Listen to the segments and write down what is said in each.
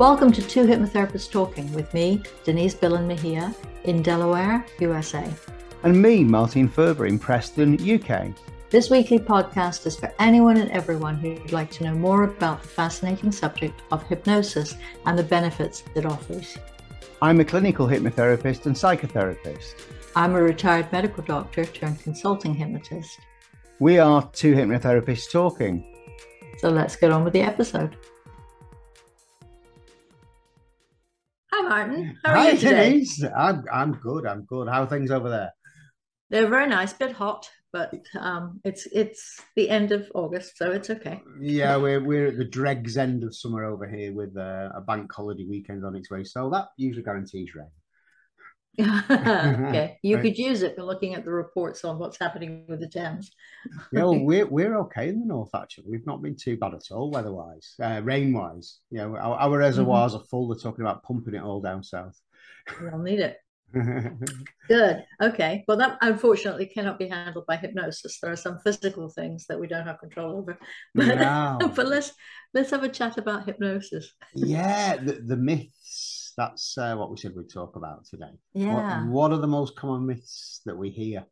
Welcome to Two Hypnotherapists Talking with me, Denise Billen Mejia, in Delaware, USA. And me, Martin Furber, in Preston, UK. This weekly podcast is for anyone and everyone who'd like to know more about the fascinating subject of hypnosis and the benefits it offers. I'm a clinical hypnotherapist and psychotherapist. I'm a retired medical doctor turned consulting hypnotist. We are two hypnotherapists talking. So let's get on with the episode. Martin. How are Hi, you today? Denise. I'm, I'm good. I'm good. How are things over there? They're very nice, bit hot, but um, it's it's the end of August, so it's okay. Yeah, we're we're at the dregs end of summer over here with uh, a bank holiday weekend on its way, so that usually guarantees rain. okay, you Right. could use it for looking at the reports on what's happening with the Thames. Well, we're we're okay in the north actually. We've not been too bad at all weather-wise, uh, rain-wise. You know, our, our reservoirs are full. They're talking about pumping it all down south. We'll need it. Good. Okay. Well, that unfortunately cannot be handled by hypnosis. There are some physical things that we don't have control over. But, No. but let's let's have a chat about hypnosis. yeah, the, the myths. That's uh, what we said we'd talk about today. Yeah. What, what are the most common myths that we hear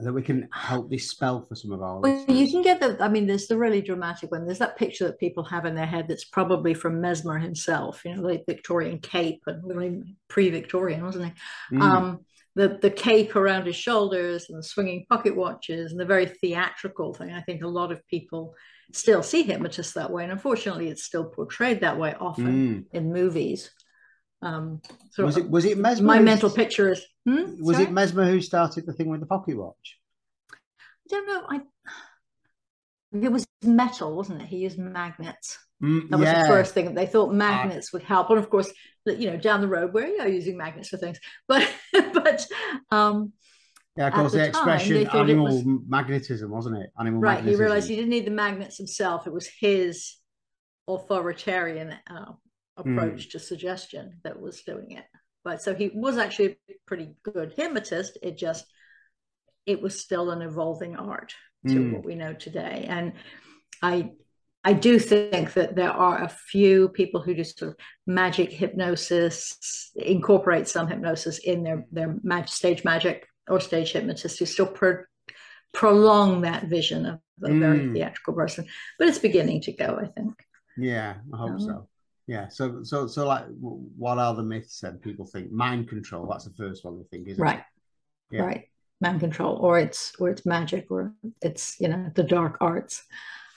that we can help dispel for some of our Well, you can get the, I mean, there's the really dramatic one. There's that picture that people have in their head that's probably from Mesmer himself, you know, the Victorian cape and really pre-Victorian, wasn't he? Mm, Um, the the cape around his shoulders and the swinging pocket watches and the very theatrical thing. I think a lot of people still see hypnotists that way, and unfortunately, it's still portrayed that way often mm. in movies. Um, so Was it was it Mesmer? my mental picture is hmm? Was Sorry? it Mesmer who started the thing with the pocket watch? I don't know. I it was metal, wasn't it? He used magnets. Mm, That was yeah. the first thing. They thought magnets would help, and of course, you know, down the road we're you know, using magnets for things, but but um, Yeah, of course, the the, expression it animal was- magnetism, wasn't it? Animal right. He realized he didn't need the magnets himself. It was his authoritarian uh, approach to suggestion that was doing it. But so he was actually a pretty good hypnotist. It just it was still an evolving art to Mm. what we know today. And I I do think that there are a few people who do sort of magic hypnosis, incorporate some hypnosis in their their mag- stage magic or stage hypnotists who still pro- prolong that vision of a very Mm. theatrical person. But it's beginning to go, I think. Yeah, I hope Um, so. Yeah, so so so like, what are the myths? Then people think mind control. That's the first one they think, isn't Right. it? Yeah. Right. Mind control, or it's or it's magic, or it's you know the dark arts,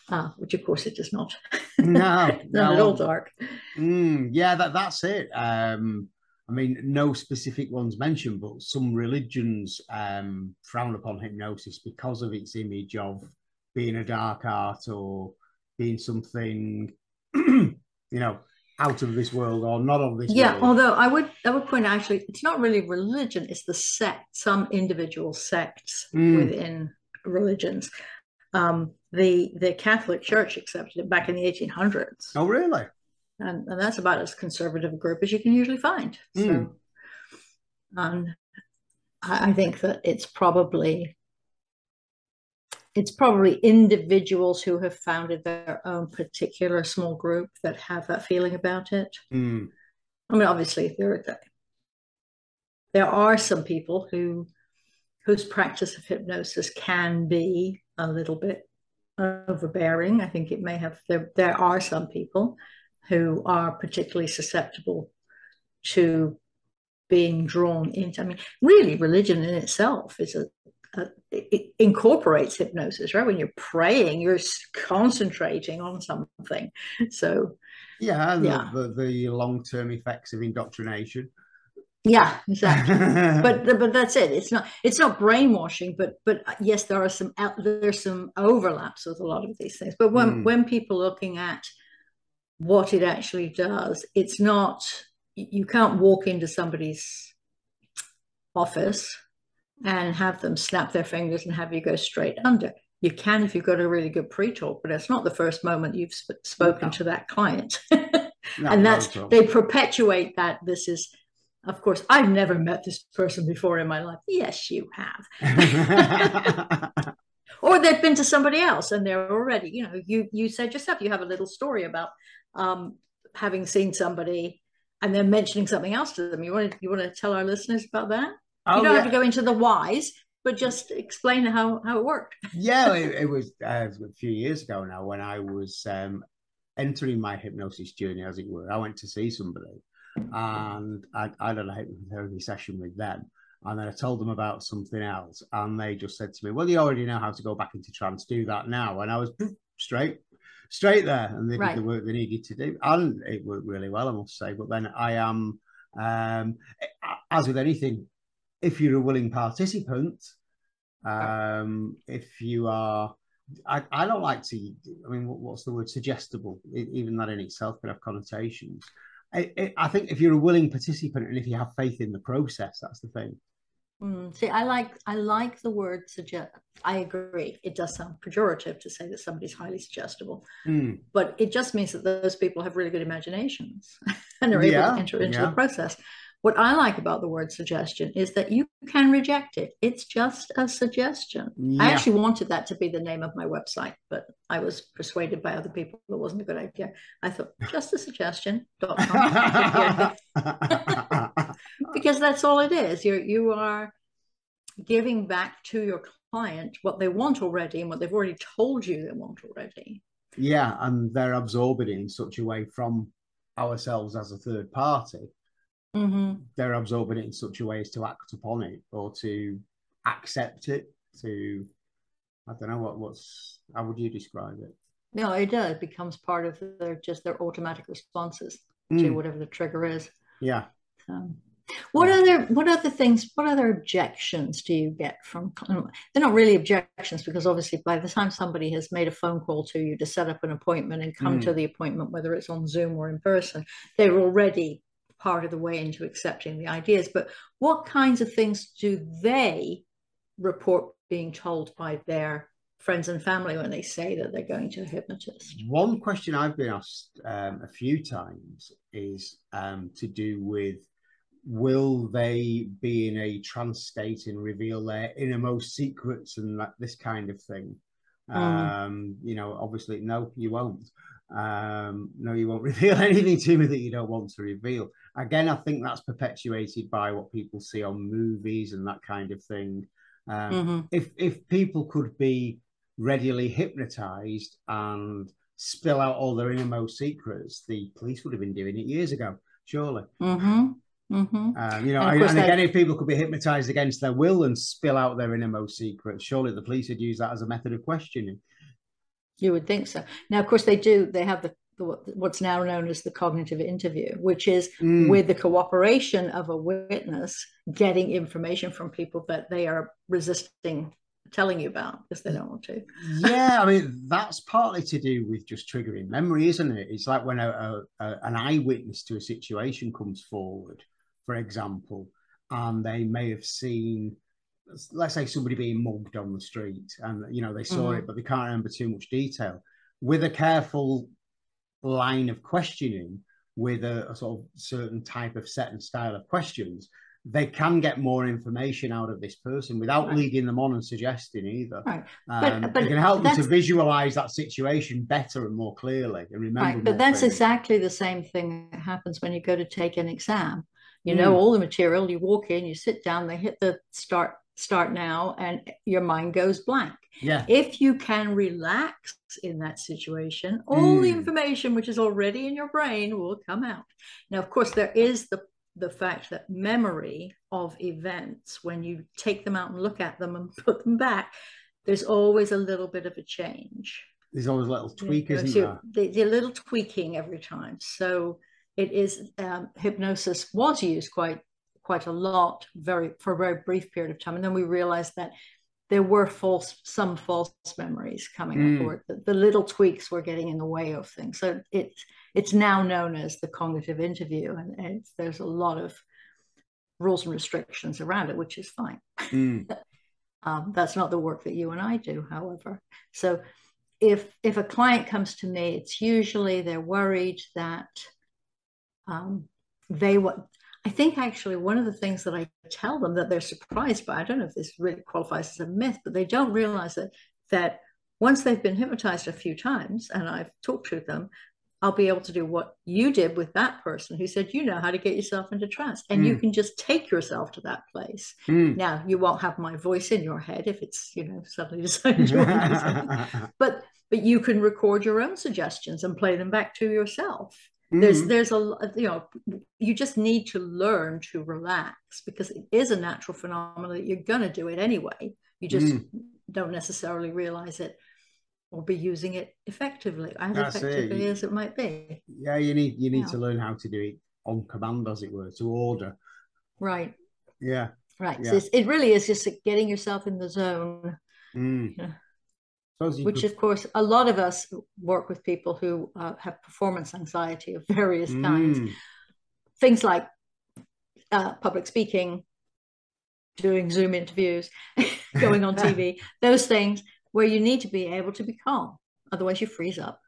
uh, which of course it is not. No, not at all dark. Mm, yeah, that that's it. Um, I mean, no specific ones mentioned, but some religions um, frown upon hypnosis because of its image of being a dark art or being something, you know, out of this world or not of this Yeah, world. although I would I would point out actually it's not really religion, it's the sect, some individual sects Mm. within religions. Um, the the Catholic Church accepted it back in the 1800s, Oh, really? and, and that's about as conservative a group as you can usually find. So, Mm. um, I, I think that it's probably it's probably individuals who have founded their own particular small group that have that feeling about it. Mm, I mean, obviously, there there are some people who whose practice of hypnosis can be a little bit overbearing. I think it may have there there are some people who are particularly susceptible to being drawn into. I mean, really, religion in itself is a, a it incorporates hypnosis, right? When you're praying, you're concentrating on something. So yeah, the, Yeah. the, the long-term effects of indoctrination. yeah, exactly. but but that's it it's not it's not brainwashing but but uh, yes there are some out there's some overlaps with a lot of these things but when Mm. when people are looking at what it actually does it's not you can't walk into somebody's office and have them snap their fingers and have you go straight under you can if you've got a really good pre-talk but it's not the first moment you've sp- spoken No. to that client No, and that's at all. they perpetuate that this is of course i've never met this person before in my life yes you have or they've been to somebody else and they're already you know you you said yourself you have a little story about um having seen somebody and then mentioning something else to them. You want to you want to tell our listeners about that? Oh, you don't yeah. have to go into the whys, but just explain how how it worked. yeah, it, it was uh, a few years ago now when I was um, entering my hypnosis journey, as it were. I went to see somebody, and I, I had a hypnotherapy session with them. And then I told them about something else, and they just said to me, "Well, you already know how to go back into trance. Do that now." And I was straight, straight there, and they right. did the work they needed to do, and it worked really well, I must say. But then I am, um, as with anything, if you're a willing participant, um, if you are, I, I don't like to. I mean, what's the word? Suggestible. even that in itself could have connotations. I, I think if you're a willing participant and if you have faith in the process, that's the thing. Mm, see, I like I like the word suggest. I agree. It does sound pejorative to say that somebody's highly suggestible, mm. but it just means that those people have really good imaginations and are yeah, able to enter into yeah. the process. What I like about the word suggestion is that you can reject it. It's just a suggestion. Yeah. I actually wanted that to be the name of my website, but I was persuaded by other people it wasn't a good idea. I thought just a suggestion. because that's all it is. You're you are giving back to your client what they want already and what they've already told you they want already. Yeah, and they're absorbing it in such a way from ourselves as a third party mm-hmm. they're absorbing it in such a way as to act upon it or to accept it to i don't know what what's how would you describe it no it does it becomes part of their just their automatic responses mm. to whatever the trigger is yeah um, what other what other things what other objections do you get from they're not really objections because obviously by the time somebody has made a phone call to you to set up an appointment and come mm. to the appointment whether it's on zoom or in person they're already part of the way into accepting the ideas. But what kinds of things do they report being told by their friends and family when they say that they're going to a hypnotist? One question I've been asked um, a few times is um, to do with will they be in a trance state and reveal their innermost secrets and that, this kind of thing? Mm. Um, you know, obviously, no, you won't. Um, no, you won't reveal anything to me that you don't want to reveal. Again, I think that's perpetuated by what people see on movies and that kind of thing. Um, mm-hmm. If if people could be readily hypnotized and spill out all their innermost secrets, the police would have been doing it years ago, surely. Mm-hmm. Mm-hmm. Um, you know, and, and again, if people could be hypnotized against their will and spill out their innermost secrets, surely the police would use that as a method of questioning. You would think so. Now, of course, they do. They have the, the what's now known as the cognitive interview, which is mm. with the cooperation of a witness, getting information from people that they are resisting telling you about because they don't want to. yeah, I mean that's partly to do with just triggering memory, isn't it? It's like when a, a, a, an eyewitness to a situation comes forward, for example, and they may have seen let's say somebody being mugged on the street and you know they saw mm-hmm. it but they can't remember too much detail with a careful line of questioning with a, a, sort of certain type of set and style of questions they can get more information out of this person without right. leading them on and suggesting either. Right. Um, but, but it can help them to visualize that situation better and more clearly and remember. Right. But that's clearly. exactly the same thing that happens when you go to take an exam. You know mm. all the material, you walk in, you sit down, they hit the start start now and your mind goes blank. Yeah. If you can relax in that situation, all mm. the information which is already in your brain will come out. Now, of course, there is the the fact that memory of events, when you take them out and look at them and put them back, there's always a little bit of a change. There's always a little tweak, isn't there? The, the little tweaking every time. So it is um, hypnosis was used quite quite a lot very for a very brief period of time. And then we realized that there were false some false memories coming mm. forward the, the, little tweaks were getting in the way of things. So it's it's now known as the cognitive interview and there's a lot of rules and restrictions around it which is fine. Mm. um, that's not the work that you and i do however. So if if a client comes to me it's usually they're worried that um, they what I think actually one of the things that I tell them that they're surprised by, I don't know if this really qualifies as a myth, but they don't realize that that once they've been hypnotized a few times and I've talked to them, I'll be able to do what you did with that person who said, you know how to get yourself into trance. And mm. you can just take yourself to that place. Mm. Now, you won't have my voice in your head if it's, you know, suddenly decided you But but you can record your own suggestions and play them back to yourself. Mm. There's there's a you know, you just need to learn to relax because it is a natural phenomenon that you're gonna do it anyway. You just mm. don't necessarily realize it or be using it effectively, as That's effectively it. as it might be. Yeah, you need you need yeah. to learn how to do it on command, as it were, to order. Right. Yeah. Right. Yeah. So it really is just getting yourself in the zone. Mm. Which, of course, a lot of us work with people who uh, have performance anxiety of various mm. kinds. Things like uh, public speaking, doing Zoom interviews, going on TV, those things where you need to be able to be calm. Otherwise, you freeze up.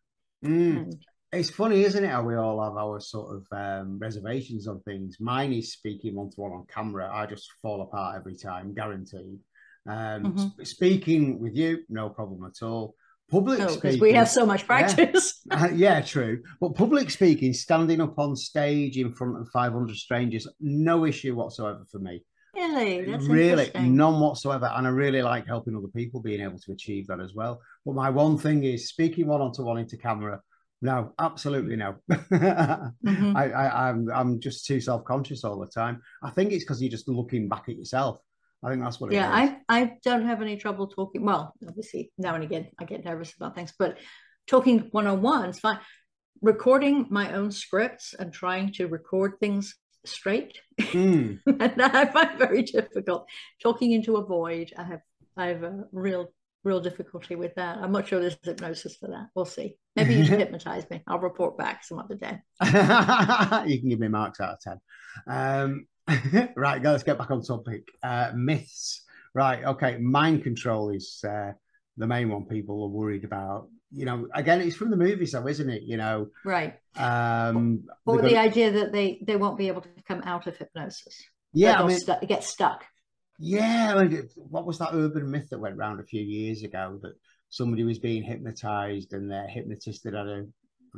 Mm. And, it's funny, isn't it? How we all have our sort of um, reservations on things. Mine is speaking one to one on camera. I just fall apart every time, guaranteed. Um, mm-hmm. sp- speaking with you, no problem at all. Public no, speaking, we have so much practice. Yeah, uh, yeah, true. But public speaking, standing up on stage in front of 500 strangers, no issue whatsoever for me. Really? That's really none whatsoever. And I really like helping other people being able to achieve that as well. But my one thing is speaking one on to one into camera. No, absolutely no. mm-hmm. I, I, I'm I'm just too self conscious all the time. I think it's because you're just looking back at yourself. I think that's what. yeah, I I don't have any trouble talking. Well, obviously now and again I get nervous about things, but talking one on one is fine. Recording my own scripts and trying to record things straight. Mm. and I find very difficult. Talking into a void, I have I have a real real difficulty with that. I'm not sure there's hypnosis for that. We'll see. Maybe you should hypnotize me. I'll report back some other day. you can give me marks out of 10. Um, right, let's get back on topic. Uh, myths. Right, okay. Mind control is uh, the main one people are worried about you know, again, it's from the movies, though, isn't it? You know, right? Um, or the idea that they they won't be able to come out of hypnosis. Yeah, I mean, stu- get stuck. Yeah, I mean, what was that urban myth that went around a few years ago that somebody was being hypnotized and their hypnotist had a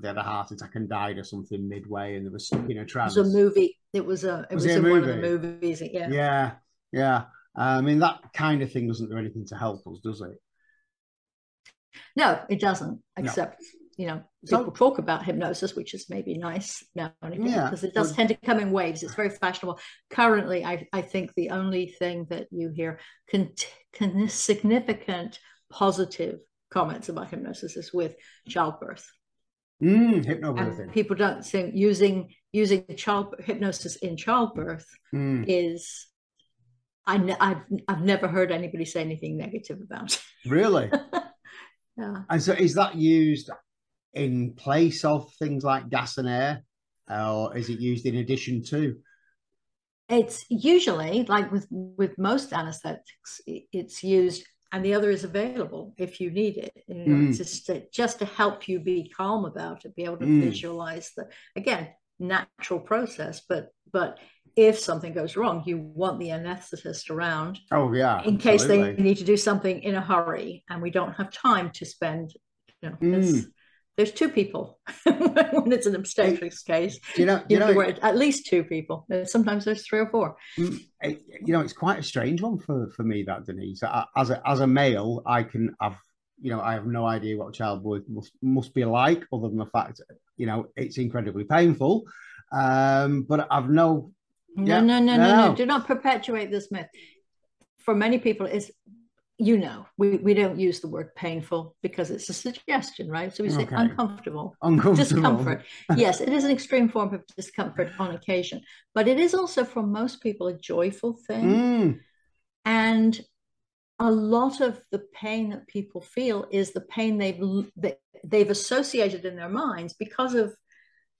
they had a heart attack and died or something midway, and there was mm. you know a trance. It was a movie. It was a. It was, was it in one of the movies. Yeah. Yeah, yeah. Uh, I mean, that kind of thing doesn't do anything to help us, does it? No, it doesn't, except, no. you know, people so, talk about hypnosis, which is maybe nice now and again, yeah, because it does tend to come in waves. It's very fashionable. Currently, I, I think the only thing that you hear con, con, significant positive comments about hypnosis is with childbirth. Mm, hypnobirthing. people don't think using using child hypnosis in childbirth mm. is I have I've never heard anybody say anything negative about. It. Really? Yeah. And so is that used in place of things like gas and air, or is it used in addition to? It's usually like with with most anesthetics, it's used and the other is available if you need it. You know, mm. just to, just to help you be calm about it, be able to mm. visualize the again natural process, but but if something goes wrong, you want the anesthetist around. Oh yeah. In case absolutely. they need to do something in a hurry and we don't have time to spend, you know, mm. There's two people when it's an obstetrics case. You know, you, you know, at least two people. Sometimes there's three or four. Mm, you know, it's quite a strange one for for me that Denise. As a as a male, I can have you know I have no idea what childbirth must must be like, other than the fact you know it's incredibly painful. Um, but I've no no, yeah. no, no, no, no, no. Do not perpetuate this myth. For many people, is you know, we, we don't use the word painful because it's a suggestion, right? So we say okay. uncomfortable, uncomfortable, discomfort. yes, it is an extreme form of discomfort on occasion, but it is also for most people a joyful thing. Mm. And a lot of the pain that people feel is the pain they've that they've associated in their minds because of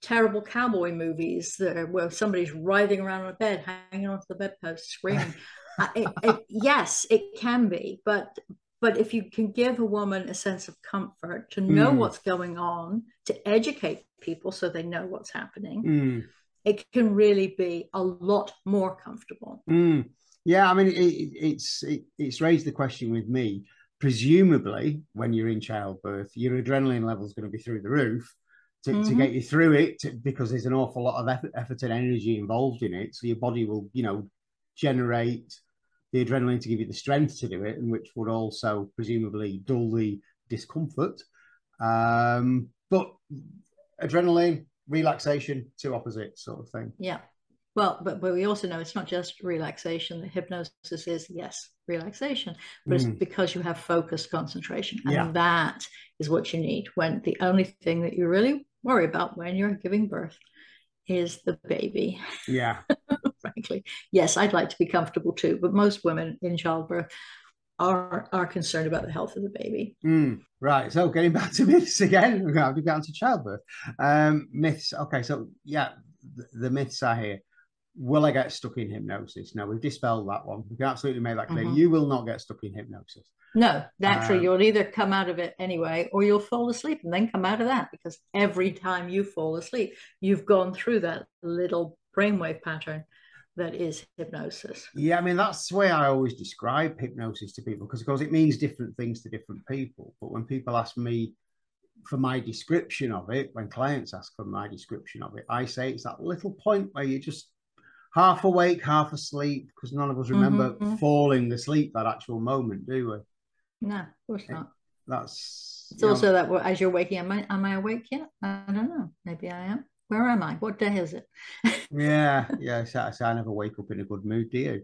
terrible cowboy movies that, where somebody's writhing around on a bed, hanging onto the bedpost, screaming. uh, it, it, yes, it can be, but but if you can give a woman a sense of comfort to know mm. what's going on, to educate people so they know what's happening, mm. it can really be a lot more comfortable. Mm. Yeah, I mean, it, it's it's raised the question with me. Presumably, when you're in childbirth, your adrenaline level is going to be through the roof to, mm-hmm. to get you through it to, because there's an awful lot of effort, effort and energy involved in it. So your body will, you know, generate the adrenaline to give you the strength to do it, and which would also presumably dull the discomfort. Um, but adrenaline, relaxation, two opposites sort of thing. Yeah. Well, but, but we also know it's not just relaxation. The hypnosis is, yes, relaxation, but mm. it's because you have focused concentration. And yeah. that is what you need when the only thing that you really worry about when you're giving birth is the baby. Yeah. Frankly, yes, I'd like to be comfortable too, but most women in childbirth are are concerned about the health of the baby. Mm, right. So getting back to myths again, we're going to get on to childbirth. Um, myths. Okay. So yeah, the, the, myths are here. Will I get stuck in hypnosis? No, we've dispelled that one. We can absolutely make that clear. Mm-hmm. You will not get stuck in hypnosis. No, naturally, um, you'll either come out of it anyway, or you'll fall asleep and then come out of that because every time you fall asleep, you've gone through that little brainwave pattern that is hypnosis. Yeah, I mean that's the way I always describe hypnosis to people because of course it means different things to different people. But when people ask me for my description of it, when clients ask for my description of it, I say it's that little point where you're just half awake, half asleep, because none of us remember mm-hmm. falling asleep that actual moment, do we? No, of course not. That's it's also know, that as you're waking, am I am I awake yet? I don't know. Maybe I am where am I? What day is it? yeah, yeah. So, so I never wake up in a good mood, do you?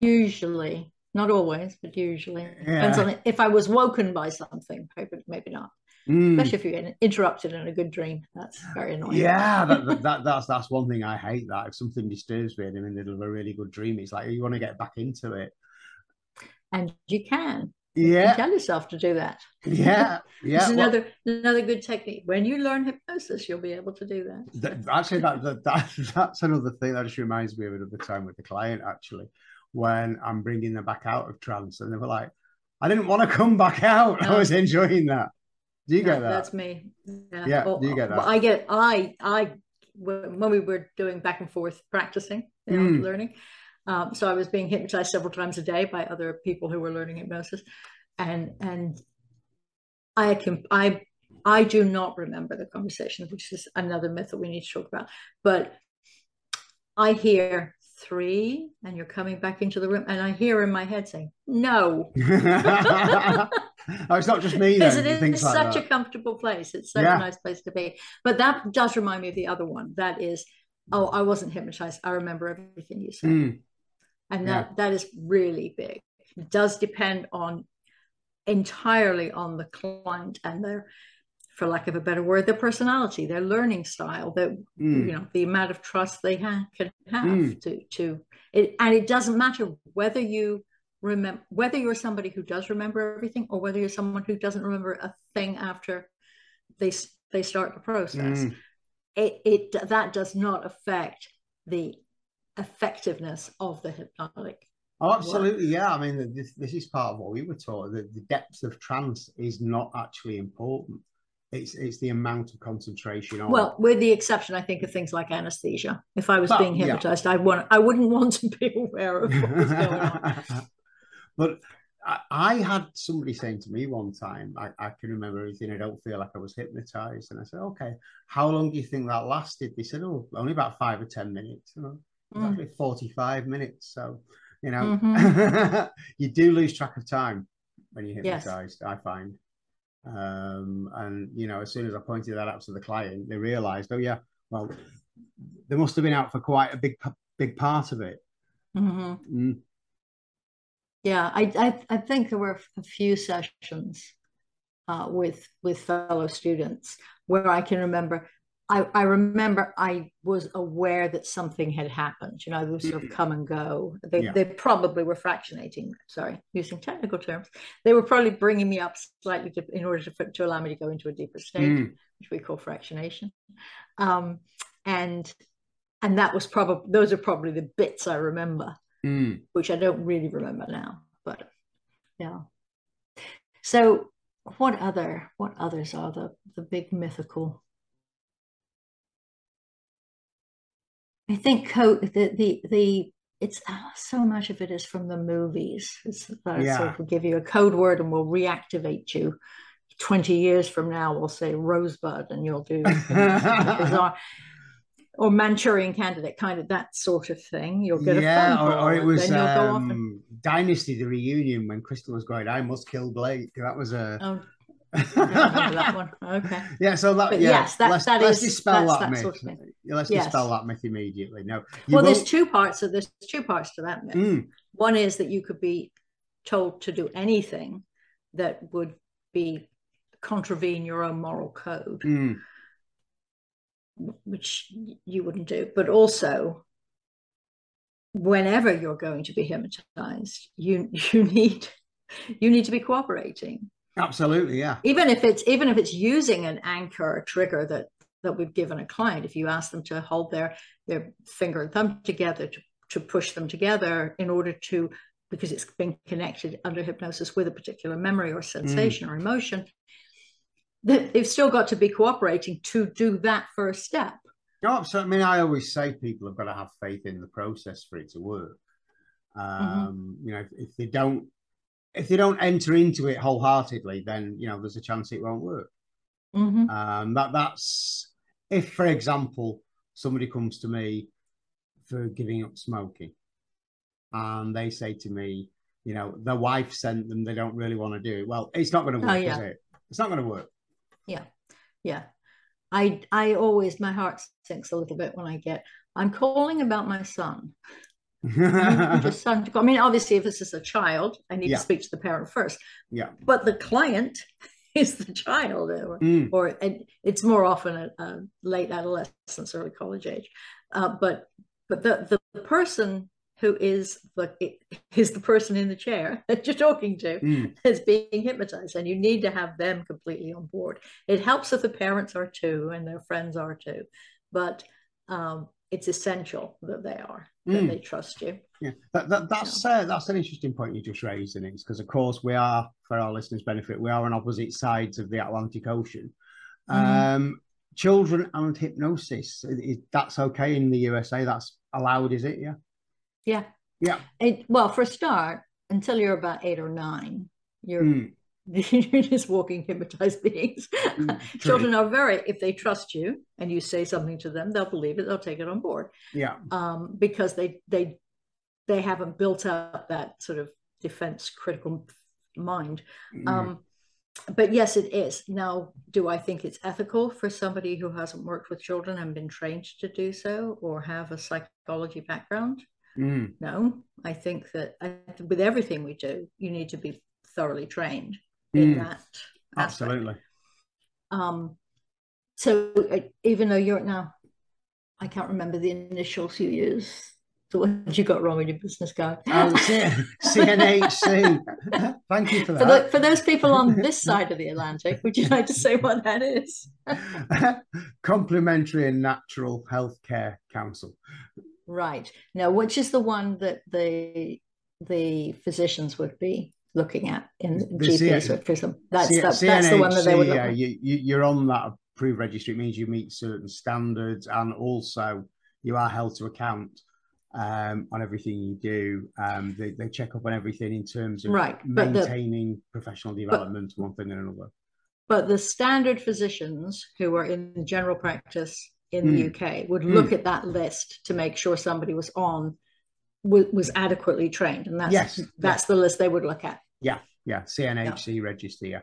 usually, not always, but usually. Yeah. Depends on if I was woken by something, maybe, maybe not. Mm. Especially if you're interrupted in a good dream, that's very annoying. Yeah, that, that, that's that's one thing I hate. That if something disturbs me in the middle of a really good dream, it's like you want to get back into it, and you can yeah. Tell yourself to do that. Yeah yeah it's another well, another good technique. When you learn hypnosis you'll be able to do that, that actually that, that, that that's another thing that just reminds me of another time with the client actually when i'm bringing them back out of trance and they were like i didn't want to come back out. No. i was enjoying that. Do you no, get that that's me. Yeah, yeah well, do you get that? Well, i get i i when we were doing back and forth practicing you know, mm. learning um, so I was being hypnotized several times a day by other people who were learning hypnosis, and and I can I I do not remember the conversation, which is another myth that we need to talk about. But I hear three, and you're coming back into the room, and I hear in my head saying, "No." oh, it's not just me. Because it is like such that. a comfortable place. It's such yeah. a nice place to be. But that does remind me of the other one. That is, oh, I wasn't hypnotized. I remember everything you said. Mm and that yeah. that is really big it does depend on entirely on the client and their for lack of a better word their personality their learning style that mm. you know the amount of trust they ha- can have mm. to to it and it doesn't matter whether you remember whether you're somebody who does remember everything or whether you're someone who doesn't remember a thing after they they start the process mm. it, it that does not affect the effectiveness of the hypnotic. Oh, absolutely. Work. Yeah. I mean, this, this is part of what we were taught that the depth of trance is not actually important. It's, it's the amount of concentration on. Well, with the exception, I think, of things like anesthesia. If I was but, being hypnotized, yeah. I want I wouldn't want to be aware of what was going on. but I, I, had somebody saying to me one time, I, I, can remember everything. I don't feel like I was hypnotized, and I said, "Okay, how long do you think that lasted?" They said, "Oh, only about five or ten minutes." You know? Mm. 45 minutes. So, you know, mm-hmm. you do lose track of time when you're hypnotized, yes. I find. Um, and, you know, as soon as I pointed that out to the client, they realized, oh, yeah, well, they must have been out for quite a big, big part of it. Mm-hmm. Mm. Yeah, I, I, I think there were a few sessions uh, with with fellow students where I can remember I, I remember I was aware that something had happened. You know, they sort of mm-hmm. come and go. They, yeah. they probably were fractionating, sorry, using technical terms. They were probably bringing me up slightly to, in order to, to allow me to go into a deeper state, mm. which we call fractionation. Um, and and that was probably, those are probably the bits I remember, mm. which I don't really remember now. But yeah. So what other, what others are the, the big mythical I think the the the it's oh, so much of it is from the movies. It's uh, yeah. so we'll give you a code word and we'll reactivate you 20 years from now we'll say rosebud and you'll do bizarre or Manchurian candidate, kind of that sort of thing. You'll get yeah, a phone or, or it was um, and... Dynasty, the reunion when Krystle was going, I must kill Blake. That was a. Oh. That one. Okay. Yeah, so that but yeah, yes, that, let's, that let's is, dispel that, myth. Sort of. Let's yes. dispel that myth immediately. No. Well, won't... there's two parts of there's two parts to that myth. Mm. One is that you could be told to do anything that would be contravene your own moral code. Mm which you wouldn't do, but also whenever you're going to be hypnotized, you you need you need to be cooperating. Absolutely, yeah. Even if it's even if it's using an anchor, trigger that that we've given a client, if you ask them to hold their their finger and thumb together to, to push them together in order to because it's been connected under hypnosis with a particular memory or sensation mm. or emotion, that they've still got to be cooperating to do that first step. No, so I mean, I always say people have got to have faith in the process for it to work. Mm-hmm. Um, mm-hmm. You know, if, if, they don't, if they don't enter into it wholeheartedly, then you know there's a chance it won't work. Mm-hmm. Um, that that's if, for example, somebody comes to me for giving up smoking, and they say to me, you know, their wife sent them, they don't really want to do it. Well, it's not going to work, oh, yeah. is it? It's not going to work yeah yeah i i always my heart sinks a little bit when i get i'm calling about my son just son to call. i mean obviously if this is a child i need yeah. to speak to the parent first yeah but the client is the child or, mm. or and it's more often a, a late adolescence early college age uh, but but the the person who is the is the person in the chair that you're talking to mm. is being hypnotized and you need to have them completely on board it helps if the parents are too and their friends are too but um, it's essential that they are that mm. they trust you yeah that, that that's yeah. uh, that's an interesting point you just raised in it because of course we are for our listeners benefit we are on opposite sides of the atlantic ocean mm. um, children and hypnosis that's okay in the usa that's allowed is it yeah yeah. Yeah. It, well, for a start, until you're about eight or nine, you're mm. you're just walking hypnotized beings. Mm, Children are very, if they trust you and you say something to them, they'll believe it. They'll take it on board. Yeah. Um, because they they they haven't built up that sort of defense critical mind. Mm. Um, but yes, it is. Now, do I think it's ethical for somebody who hasn't worked with children and been trained to do so or have a psychology background? Mm. No, I think that I, with everything we do, you need to be thoroughly trained in mm. that. Absolutely. Um, so uh, even though you're now, I can't remember the initials you use. So what you got wrong with your business card? Oh, CNHC. Thank you for that. For, the, for, those people on this side of the Atlantic, would you like to say what that is? Complementary and Natural Healthcare Council. Right. Now, which is the one that the the physicians would be looking at in the GPs or prism? That's, C- that's, that's the one that they would look at. You, you, are on that approved registry. It means you meet certain standards and also you are held to account um, on everything you do. Um, they, they check up on everything in terms of right. maintaining the, professional development, but, one thing and another. But the standard physicians who are in general practice in mm. the UK would mm. look at that list to make sure somebody was on was, was adequately trained, and that's yes. that's the list they would look at. Yeah, yeah, CNHC yeah. register. Yeah.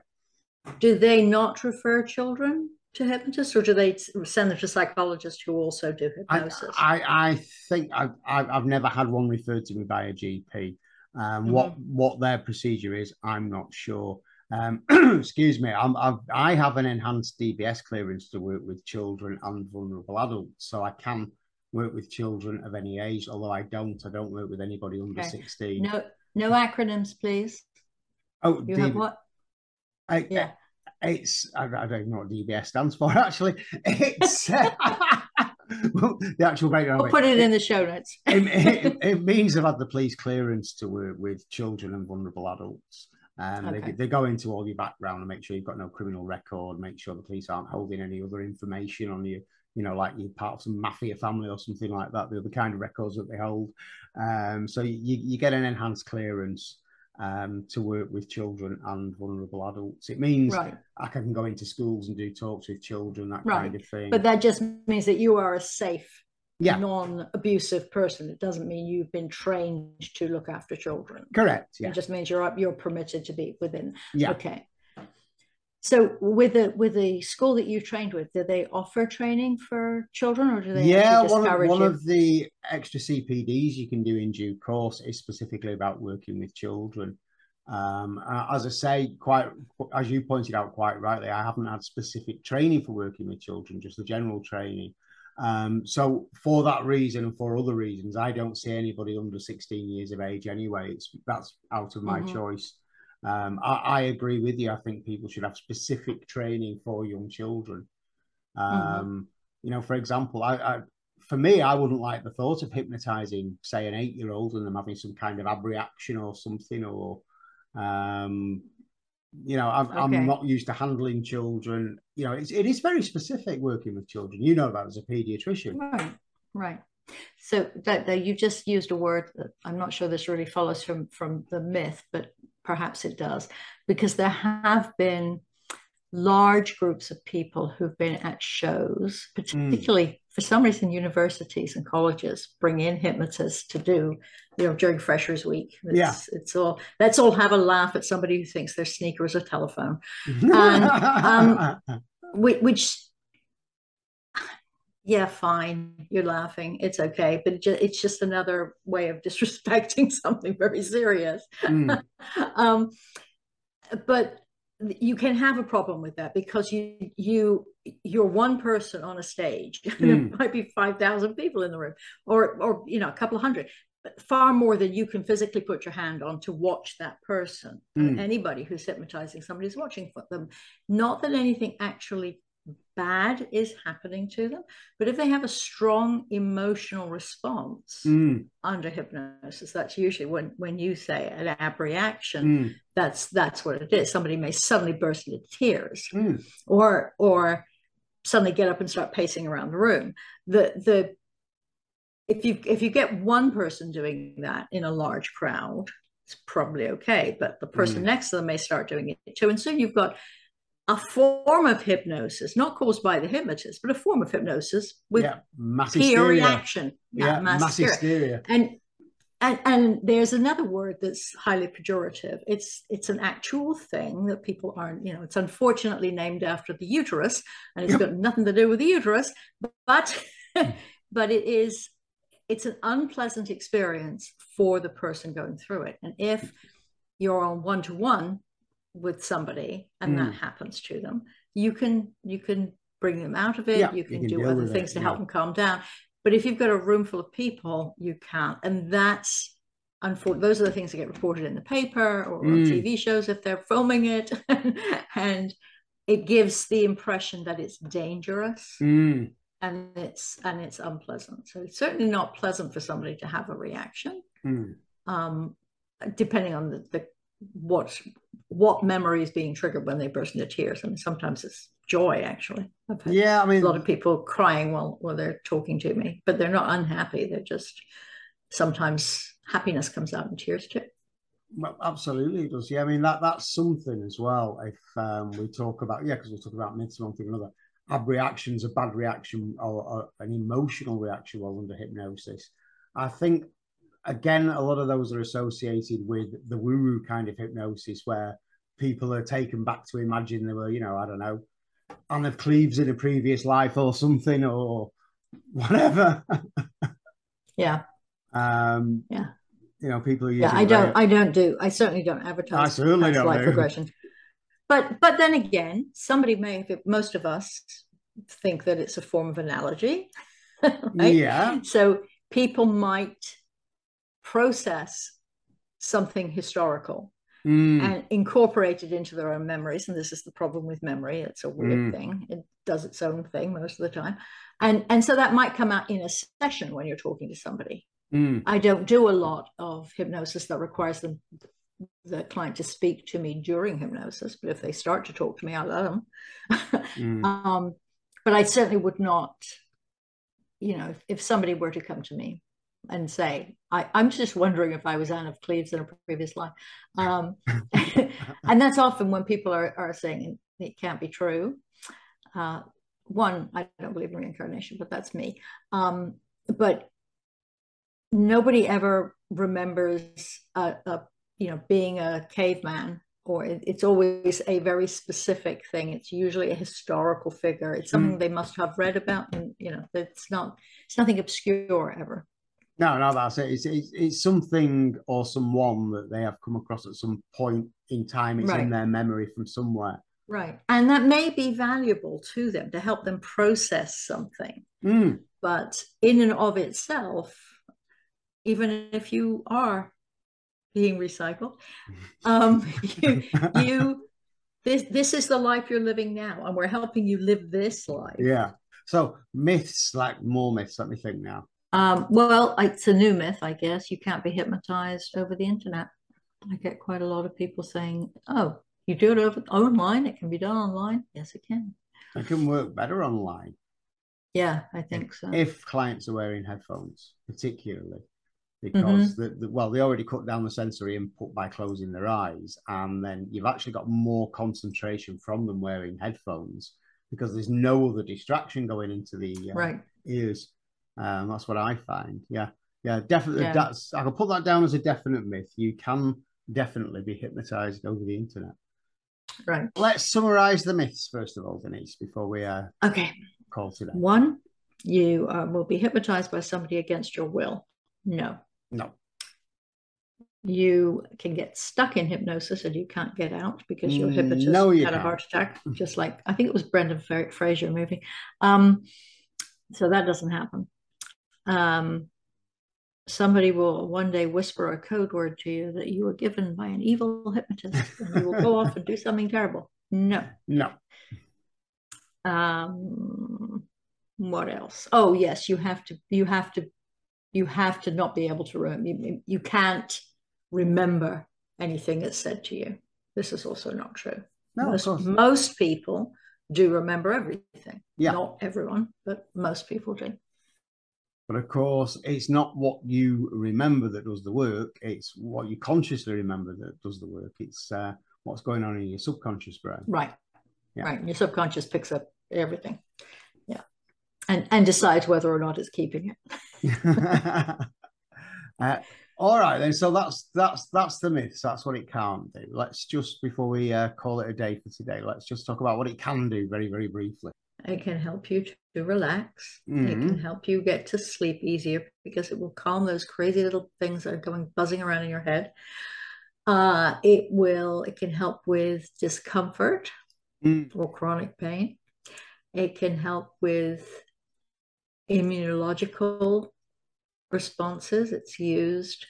Do they not refer children to hypnotists, or do they send them to psychologists who also do hypnosis? I, I, I think I've, I've never had one referred to me by a GP. Um, mm-hmm. What what their procedure is, I'm not sure. Um, excuse me, I'm, I've, I have an enhanced DBS clearance to work with children and vulnerable adults, so I can work with children of any age. Although I don't, I don't work with anybody under okay. sixteen. No, no acronyms, please. Oh, you have what? I, yeah, it's I, I, don't know what DBS stands for actually. It's uh, the actual background. We'll put it, it, in the show notes. it, it, it means I've had the police clearance to work with children and vulnerable adults. Um, okay. they, they go into all your background and make sure you've got no criminal record, make sure the police aren't holding any other information on you, you know, like you're part of some mafia family or something like that, the kind of records that they hold. Um, so you, you get an enhanced clearance um, to work with children and vulnerable adults. It means right. I can go into schools and do talks with children, that right. kind of thing. But that just means that you are a safe, yeah. non-abusive person. It doesn't mean you've been trained to look after children. Correct. Yeah. It just means you're you're permitted to be within. Yeah. Okay. So with the with the school that you trained with, do they offer training for children or do they Yeah, one, of, one of the extra CPDs you can do in due course is specifically about working with children. Um, as I say, quite as you pointed out quite rightly, I haven't had specific training for working with children, just the general training. Um, so for that reason and for other reasons, I don't see anybody under 16 years of age anyway. It's that's out of my mm-hmm. choice. Um, I, I, agree with you. I think people should have specific training for young children. Um, mm-hmm. You know, for example, I, I, for me, I wouldn't like the thought of hypnotizing, say, an eight-year-old and them having some kind of abreaction or something, or um, you know, I'm, okay. I'm, not used to handling children. You know, it's, it is very specific working with children. You know that as a pediatrician, right? Right. So that, that you just used a word that I'm not sure this really follows from from the myth, but perhaps it does, because there have been large groups of people who've been at shows, hmm. particularly mm. for some reason, universities and colleges bring in hypnotists to do, you know, during Freshers Week. It's, yeah, it's all. Let's all have a laugh at somebody who thinks their sneaker is a telephone, and, um, which yeah, fine, you're laughing, it's okay, but it's just another way of disrespecting something very serious. Mm. um, but you can have a problem with that because you you you're one person on a stage mm. there might be 5000 people in the room or or you know a couple of hundred far more than you can physically put your hand on to watch that person mm. anybody who's hypnotizing somebody is watching for them not that anything actually bad is happening to them. But if they have a strong emotional response mm. under hypnosis, that's usually when when you say an abreaction, mm. that's that's what it is. Somebody may suddenly burst into tears, mm. or or suddenly get up and start pacing around the room. The the if you if you get one person doing that in a large crowd, it's probably okay. But the person mm. next to them may start doing it too, and soon you've got a form of hypnosis, not caused by the hypnotist, but a form of hypnosis with yeah, peer reaction. Yeah, mass, mass hysteria. And and and there's another word that's highly pejorative. It's it's an actual thing that people aren't, you know, it's unfortunately named after the uterus, and it's yep. got nothing to do with the uterus, but hmm. but it is it's an unpleasant experience for the person going through it. And if you're on one to one with somebody and mm. that happens to them you can you can bring them out of it yeah, you, can you, can do other things it, to yeah. help them calm down but if you've got a room full of people you can't and that's unfortunately those are the things that get reported in the paper or mm. on tv shows if they're filming it and it gives the impression that it's dangerous mm. and it's and it's unpleasant so it's certainly not pleasant for somebody to have a reaction mm. um, depending on the, the what what memory is being triggered when they burst into tears. I mean, sometimes it's joy actually. yeah, I mean, a lot of people crying while while they're talking to me, but they're not unhappy. They're just sometimes happiness comes out in tears too. Well, absolutely, it does. Yeah, I mean that that's something as well. If um, we talk about yeah, because we'll talk about myths one thing another. Abreactions, a bad reaction or, or an emotional reaction while under hypnosis. I think again, a lot of those are associated with the woo-woo kind of hypnosis where people are taken back to imagine they were, you know, I don't know, Anne of Cleves in a previous life or something or whatever. yeah. Um, yeah. You know, people are Yeah, I don't. I don't do. I certainly don't advertise. I certainly don't life do. regression. But but then again, somebody may. Have, most of us think that it's a form of analogy. Right? Yeah. So people might process something historical mm. and incorporate it into their own memories. And this is the problem with memory. It's a weird mm. thing. It does its own thing most of the time. And, and so that might come out in a session when you're talking to somebody. Mm. I don't do a lot of hypnosis that requires them the client to speak to me during hypnosis, but if they start to talk to me, I let them. mm. um, but I certainly would not, you know, if, if somebody were to come to me and say, I, am just wondering if I was Anne of Cleves in a previous life. Um, and that's often when people are, are saying it can't be true. Uh, one, I don't believe in reincarnation, but that's me. Um, but nobody ever remembers a, a, you know being a caveman or it, it's always a very specific thing it's usually a historical figure it's something mm. they must have read about and you know it's not it's nothing obscure ever no no that's it it's, it's, it's something or someone that they have come across at some point in time it's right. in their memory from somewhere right and that may be valuable to them to help them process something mm. but in and of itself even if you are being recycled, um, you, you this this is the life you're living now, and we're helping you live this life. Yeah. So myths, like more myths. Let me think now. Um, well, it's a new myth, I guess. You can't be hypnotized over the internet. I get quite a lot of people saying, "Oh, you do it over online. It can be done online. Yes, it can. It can work better online. Yeah, I think so. If clients are wearing headphones, particularly because mm-hmm. the, the, well they already cut down the sensory input by closing their eyes and then you've actually got more concentration from them wearing headphones because there's no other distraction going into the uh, right. ears um, that's what i find yeah yeah definitely yeah. that's i can put that down as a definite myth you can definitely be hypnotized over the internet right let's summarize the myths first of all denise before we uh okay call today one you uh, will be hypnotized by somebody against your will no no. You can get stuck in hypnosis and you can't get out because your hypnotist no, you had can't. a heart attack, just like I think it was Brendan Fraser movie. Um, so that doesn't happen. Um, somebody will one day whisper a code word to you that you were given by an evil hypnotist and you will go off and do something terrible. No. No. Um, what else? Oh yes, you have to you have to you have to not be able to remember. You, you can't remember anything that's said to you. This is also not true. No, most, most people do remember everything. Yeah. Not everyone, but most people do. But of course, it's not what you remember that does the work. It's what you consciously remember that does the work. It's uh, what's going on in your subconscious brain. Right. Yeah. Right. Your subconscious picks up everything Yeah. and and decides whether or not it's keeping it. uh, all right then. So that's that's that's the myths. That's what it can't do. Let's just before we uh, call it a day for today, let's just talk about what it can do very very briefly. It can help you to relax. Mm-hmm. It can mm-hmm. help you get to sleep easier because it will calm those crazy little things that are going buzzing around in your head. Uh, it will. It can help with discomfort mm. or chronic pain. It can help with immunological responses. It's used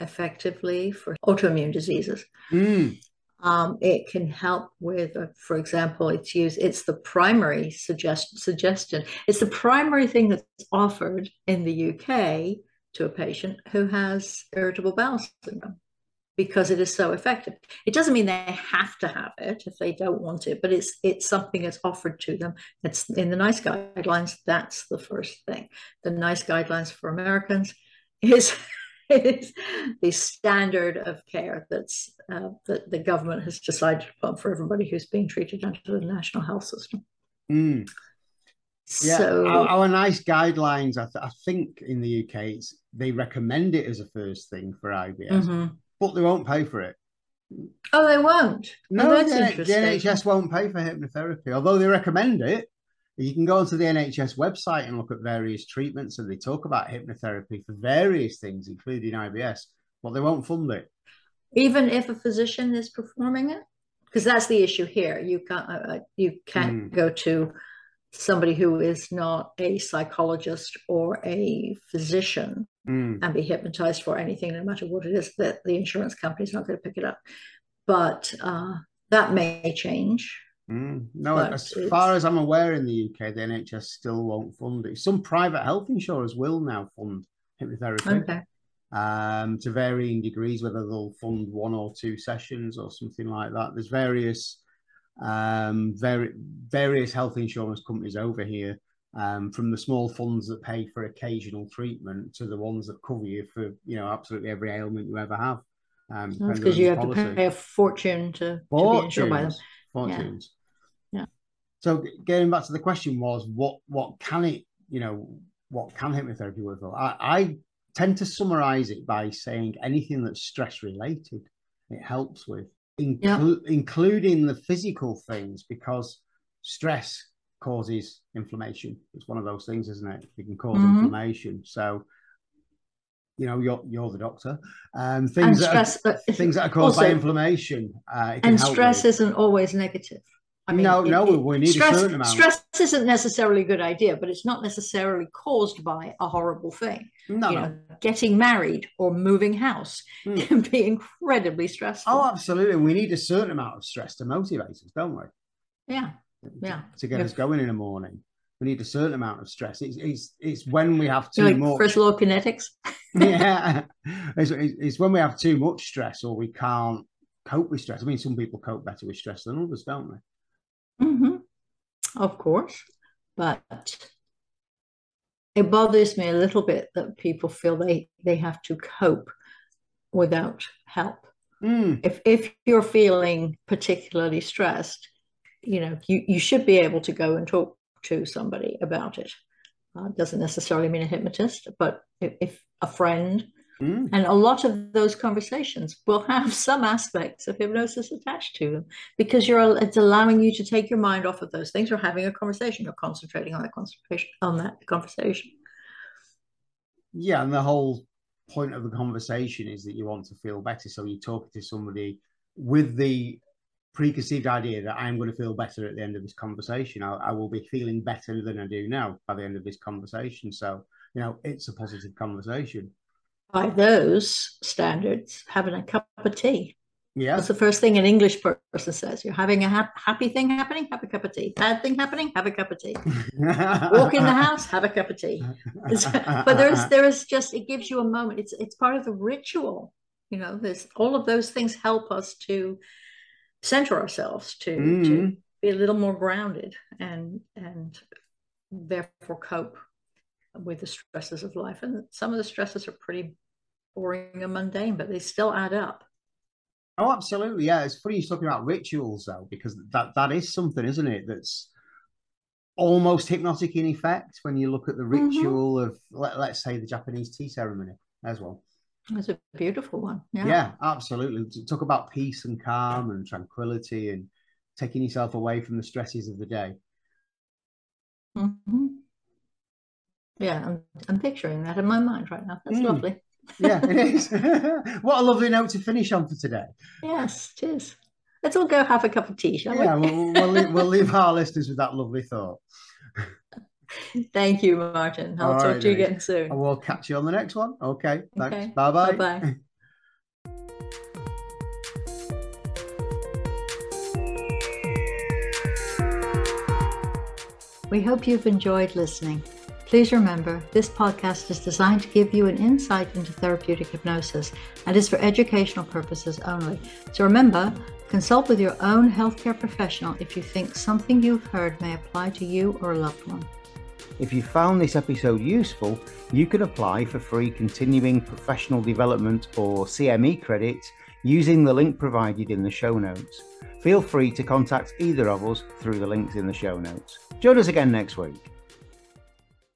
effectively for autoimmune diseases. Mm. Um, it can help with, uh, for example, it's used. It's the primary suggest, suggestion. It's the primary thing that's offered in the UK to a patient who has irritable bowel syndrome because it is so effective. It doesn't mean they have to have it if they don't want it, but it's it's something that's offered to them. It's in the NICE guidelines. That's the first thing. The NICE guidelines for Americans is is the standard of care that's uh, that the government has decided put for everybody who's being treated under the national health system. Mm. Yeah, so, our, our, NICE guidelines, I, th- I, think in the UK, they recommend it as a first thing for IBS. Mm-hmm but they won't pay for it. Oh, they won't. No, oh, the, the, NHS won't pay for hypnotherapy, although they recommend it. You can go onto the NHS website and look at various treatments, and they talk about hypnotherapy for various things, including IBS, but they won't fund it. Even if a physician is performing it, because that's the issue here. You can't uh, uh you can't mm. go to somebody who is not a psychologist or a physician mm. and be hypnotized for anything, no matter what it is, that the insurance company is not going to pick it up. But uh, that may change. Mm. No, as far as I'm aware, in the UK, the NHS still won't fund it. Some private health insurers will now fund hypnotherapy. Okay. Um, to varying degrees, whether they'll fund one or two sessions or something like that. There's various um, very, various health insurance companies over here um, from the small funds that pay for occasional treatment to the ones that cover you for you know absolutely every ailment you ever have. Um, That's because you have policy. to pay a fortune to, to be insured by them. Fortunes. Yeah. yeah. So getting back to the question was what what can it you know what can hypnotherapy work for? I, I tend to summarize it by saying anything that's stress related it helps with, inclu- yeah. including the physical things because stress causes inflammation. It's one of those things, isn't it? It can cause mm-hmm. inflammation. So, you know, you're you're the doctor. Um, things that stress, are, things that are caused also, by inflammation. Uh, and stress isn't always negative. I mean, no, it, no, it, we need stress, a certain amount. Stress isn't necessarily a good idea, but it's not necessarily caused by a horrible thing. No, you no. know, getting married or moving house mm. can be incredibly stressful. Oh, absolutely. We need a certain amount of stress to motivate us, don't we? Yeah, yeah. To get us going in the morning, we need a certain amount of stress. It's it's, it's when we have too like much. First law kinetics. yeah, it's, it's when we have too much stress or we can't cope with stress. I mean, some people cope better with stress than others, don't they? Mm-hmm. Of course. But it bothers me a little bit that people feel they, they have to cope without help. Mm. If, if you're feeling particularly stressed, you know, you, you should be able to go and talk to somebody about it. Uh, doesn't necessarily mean a hypnotist, but if, if a friend, Mm. And a lot of those conversations will have some aspects of hypnosis attached to them because you're it's allowing you to take your mind off of those things. You're having a conversation. You're concentrating on that concentration on that conversation. Yeah, and the whole point of the conversation is that you want to feel better. So you're talking to somebody with the preconceived idea that I'm going to feel better at the end of this conversation. I, I will be feeling better than I do now by the end of this conversation. So you know, it's a positive conversation by those standards, having a cup of tea. Yeah. That's the first thing an English person says. You're having a ha- happy thing happening, have a cup of tea. Bad thing happening, have a cup of tea. Walk in the house, have a cup of tea. but there's there is just it gives you a moment. It's it's part of the ritual. You know, there's all of those things help us to center ourselves, to, mm. to be a little more grounded and and therefore cope with the stresses of life. And some of the stresses are pretty boring and mundane, but they still add up. Oh, absolutely. Yeah. It's funny you're talking about rituals though, because that, that is something, isn't it? That's almost hypnotic in effect when you look at the mm-hmm. ritual mm-hmm. of let, let's say the Japanese tea ceremony as well. It's a beautiful one. Yeah. Yeah, absolutely. Talk about peace and calm and tranquility and taking yourself away from the stresses of the day. Mm-hmm. Yeah, I'm, I'm picturing that in my mind right now. That's mm. lovely. Yeah, it is. what a lovely note to finish on for today. Yes, cheers. Let's all go have a cup of tea, shall yeah, we? Yeah, we'll, we'll, leave, we'll leave our listeners with that lovely thought. Thank you, Martin. I'll all talk right, to you again soon. And we'll catch you on the next one. Okay, thanks. Okay. Bye-bye. Bye-bye. We hope you've enjoyed listening. Please remember, this podcast is designed to give you an insight into therapeutic hypnosis and is for educational purposes only. So remember, consult with your own healthcare professional if you think something you've heard may apply to you or a loved one. If you found this episode useful, you can apply for free continuing professional development or CME credits using the link provided in the show notes. Feel free to contact either of us through the links in the show notes. Join us again next week.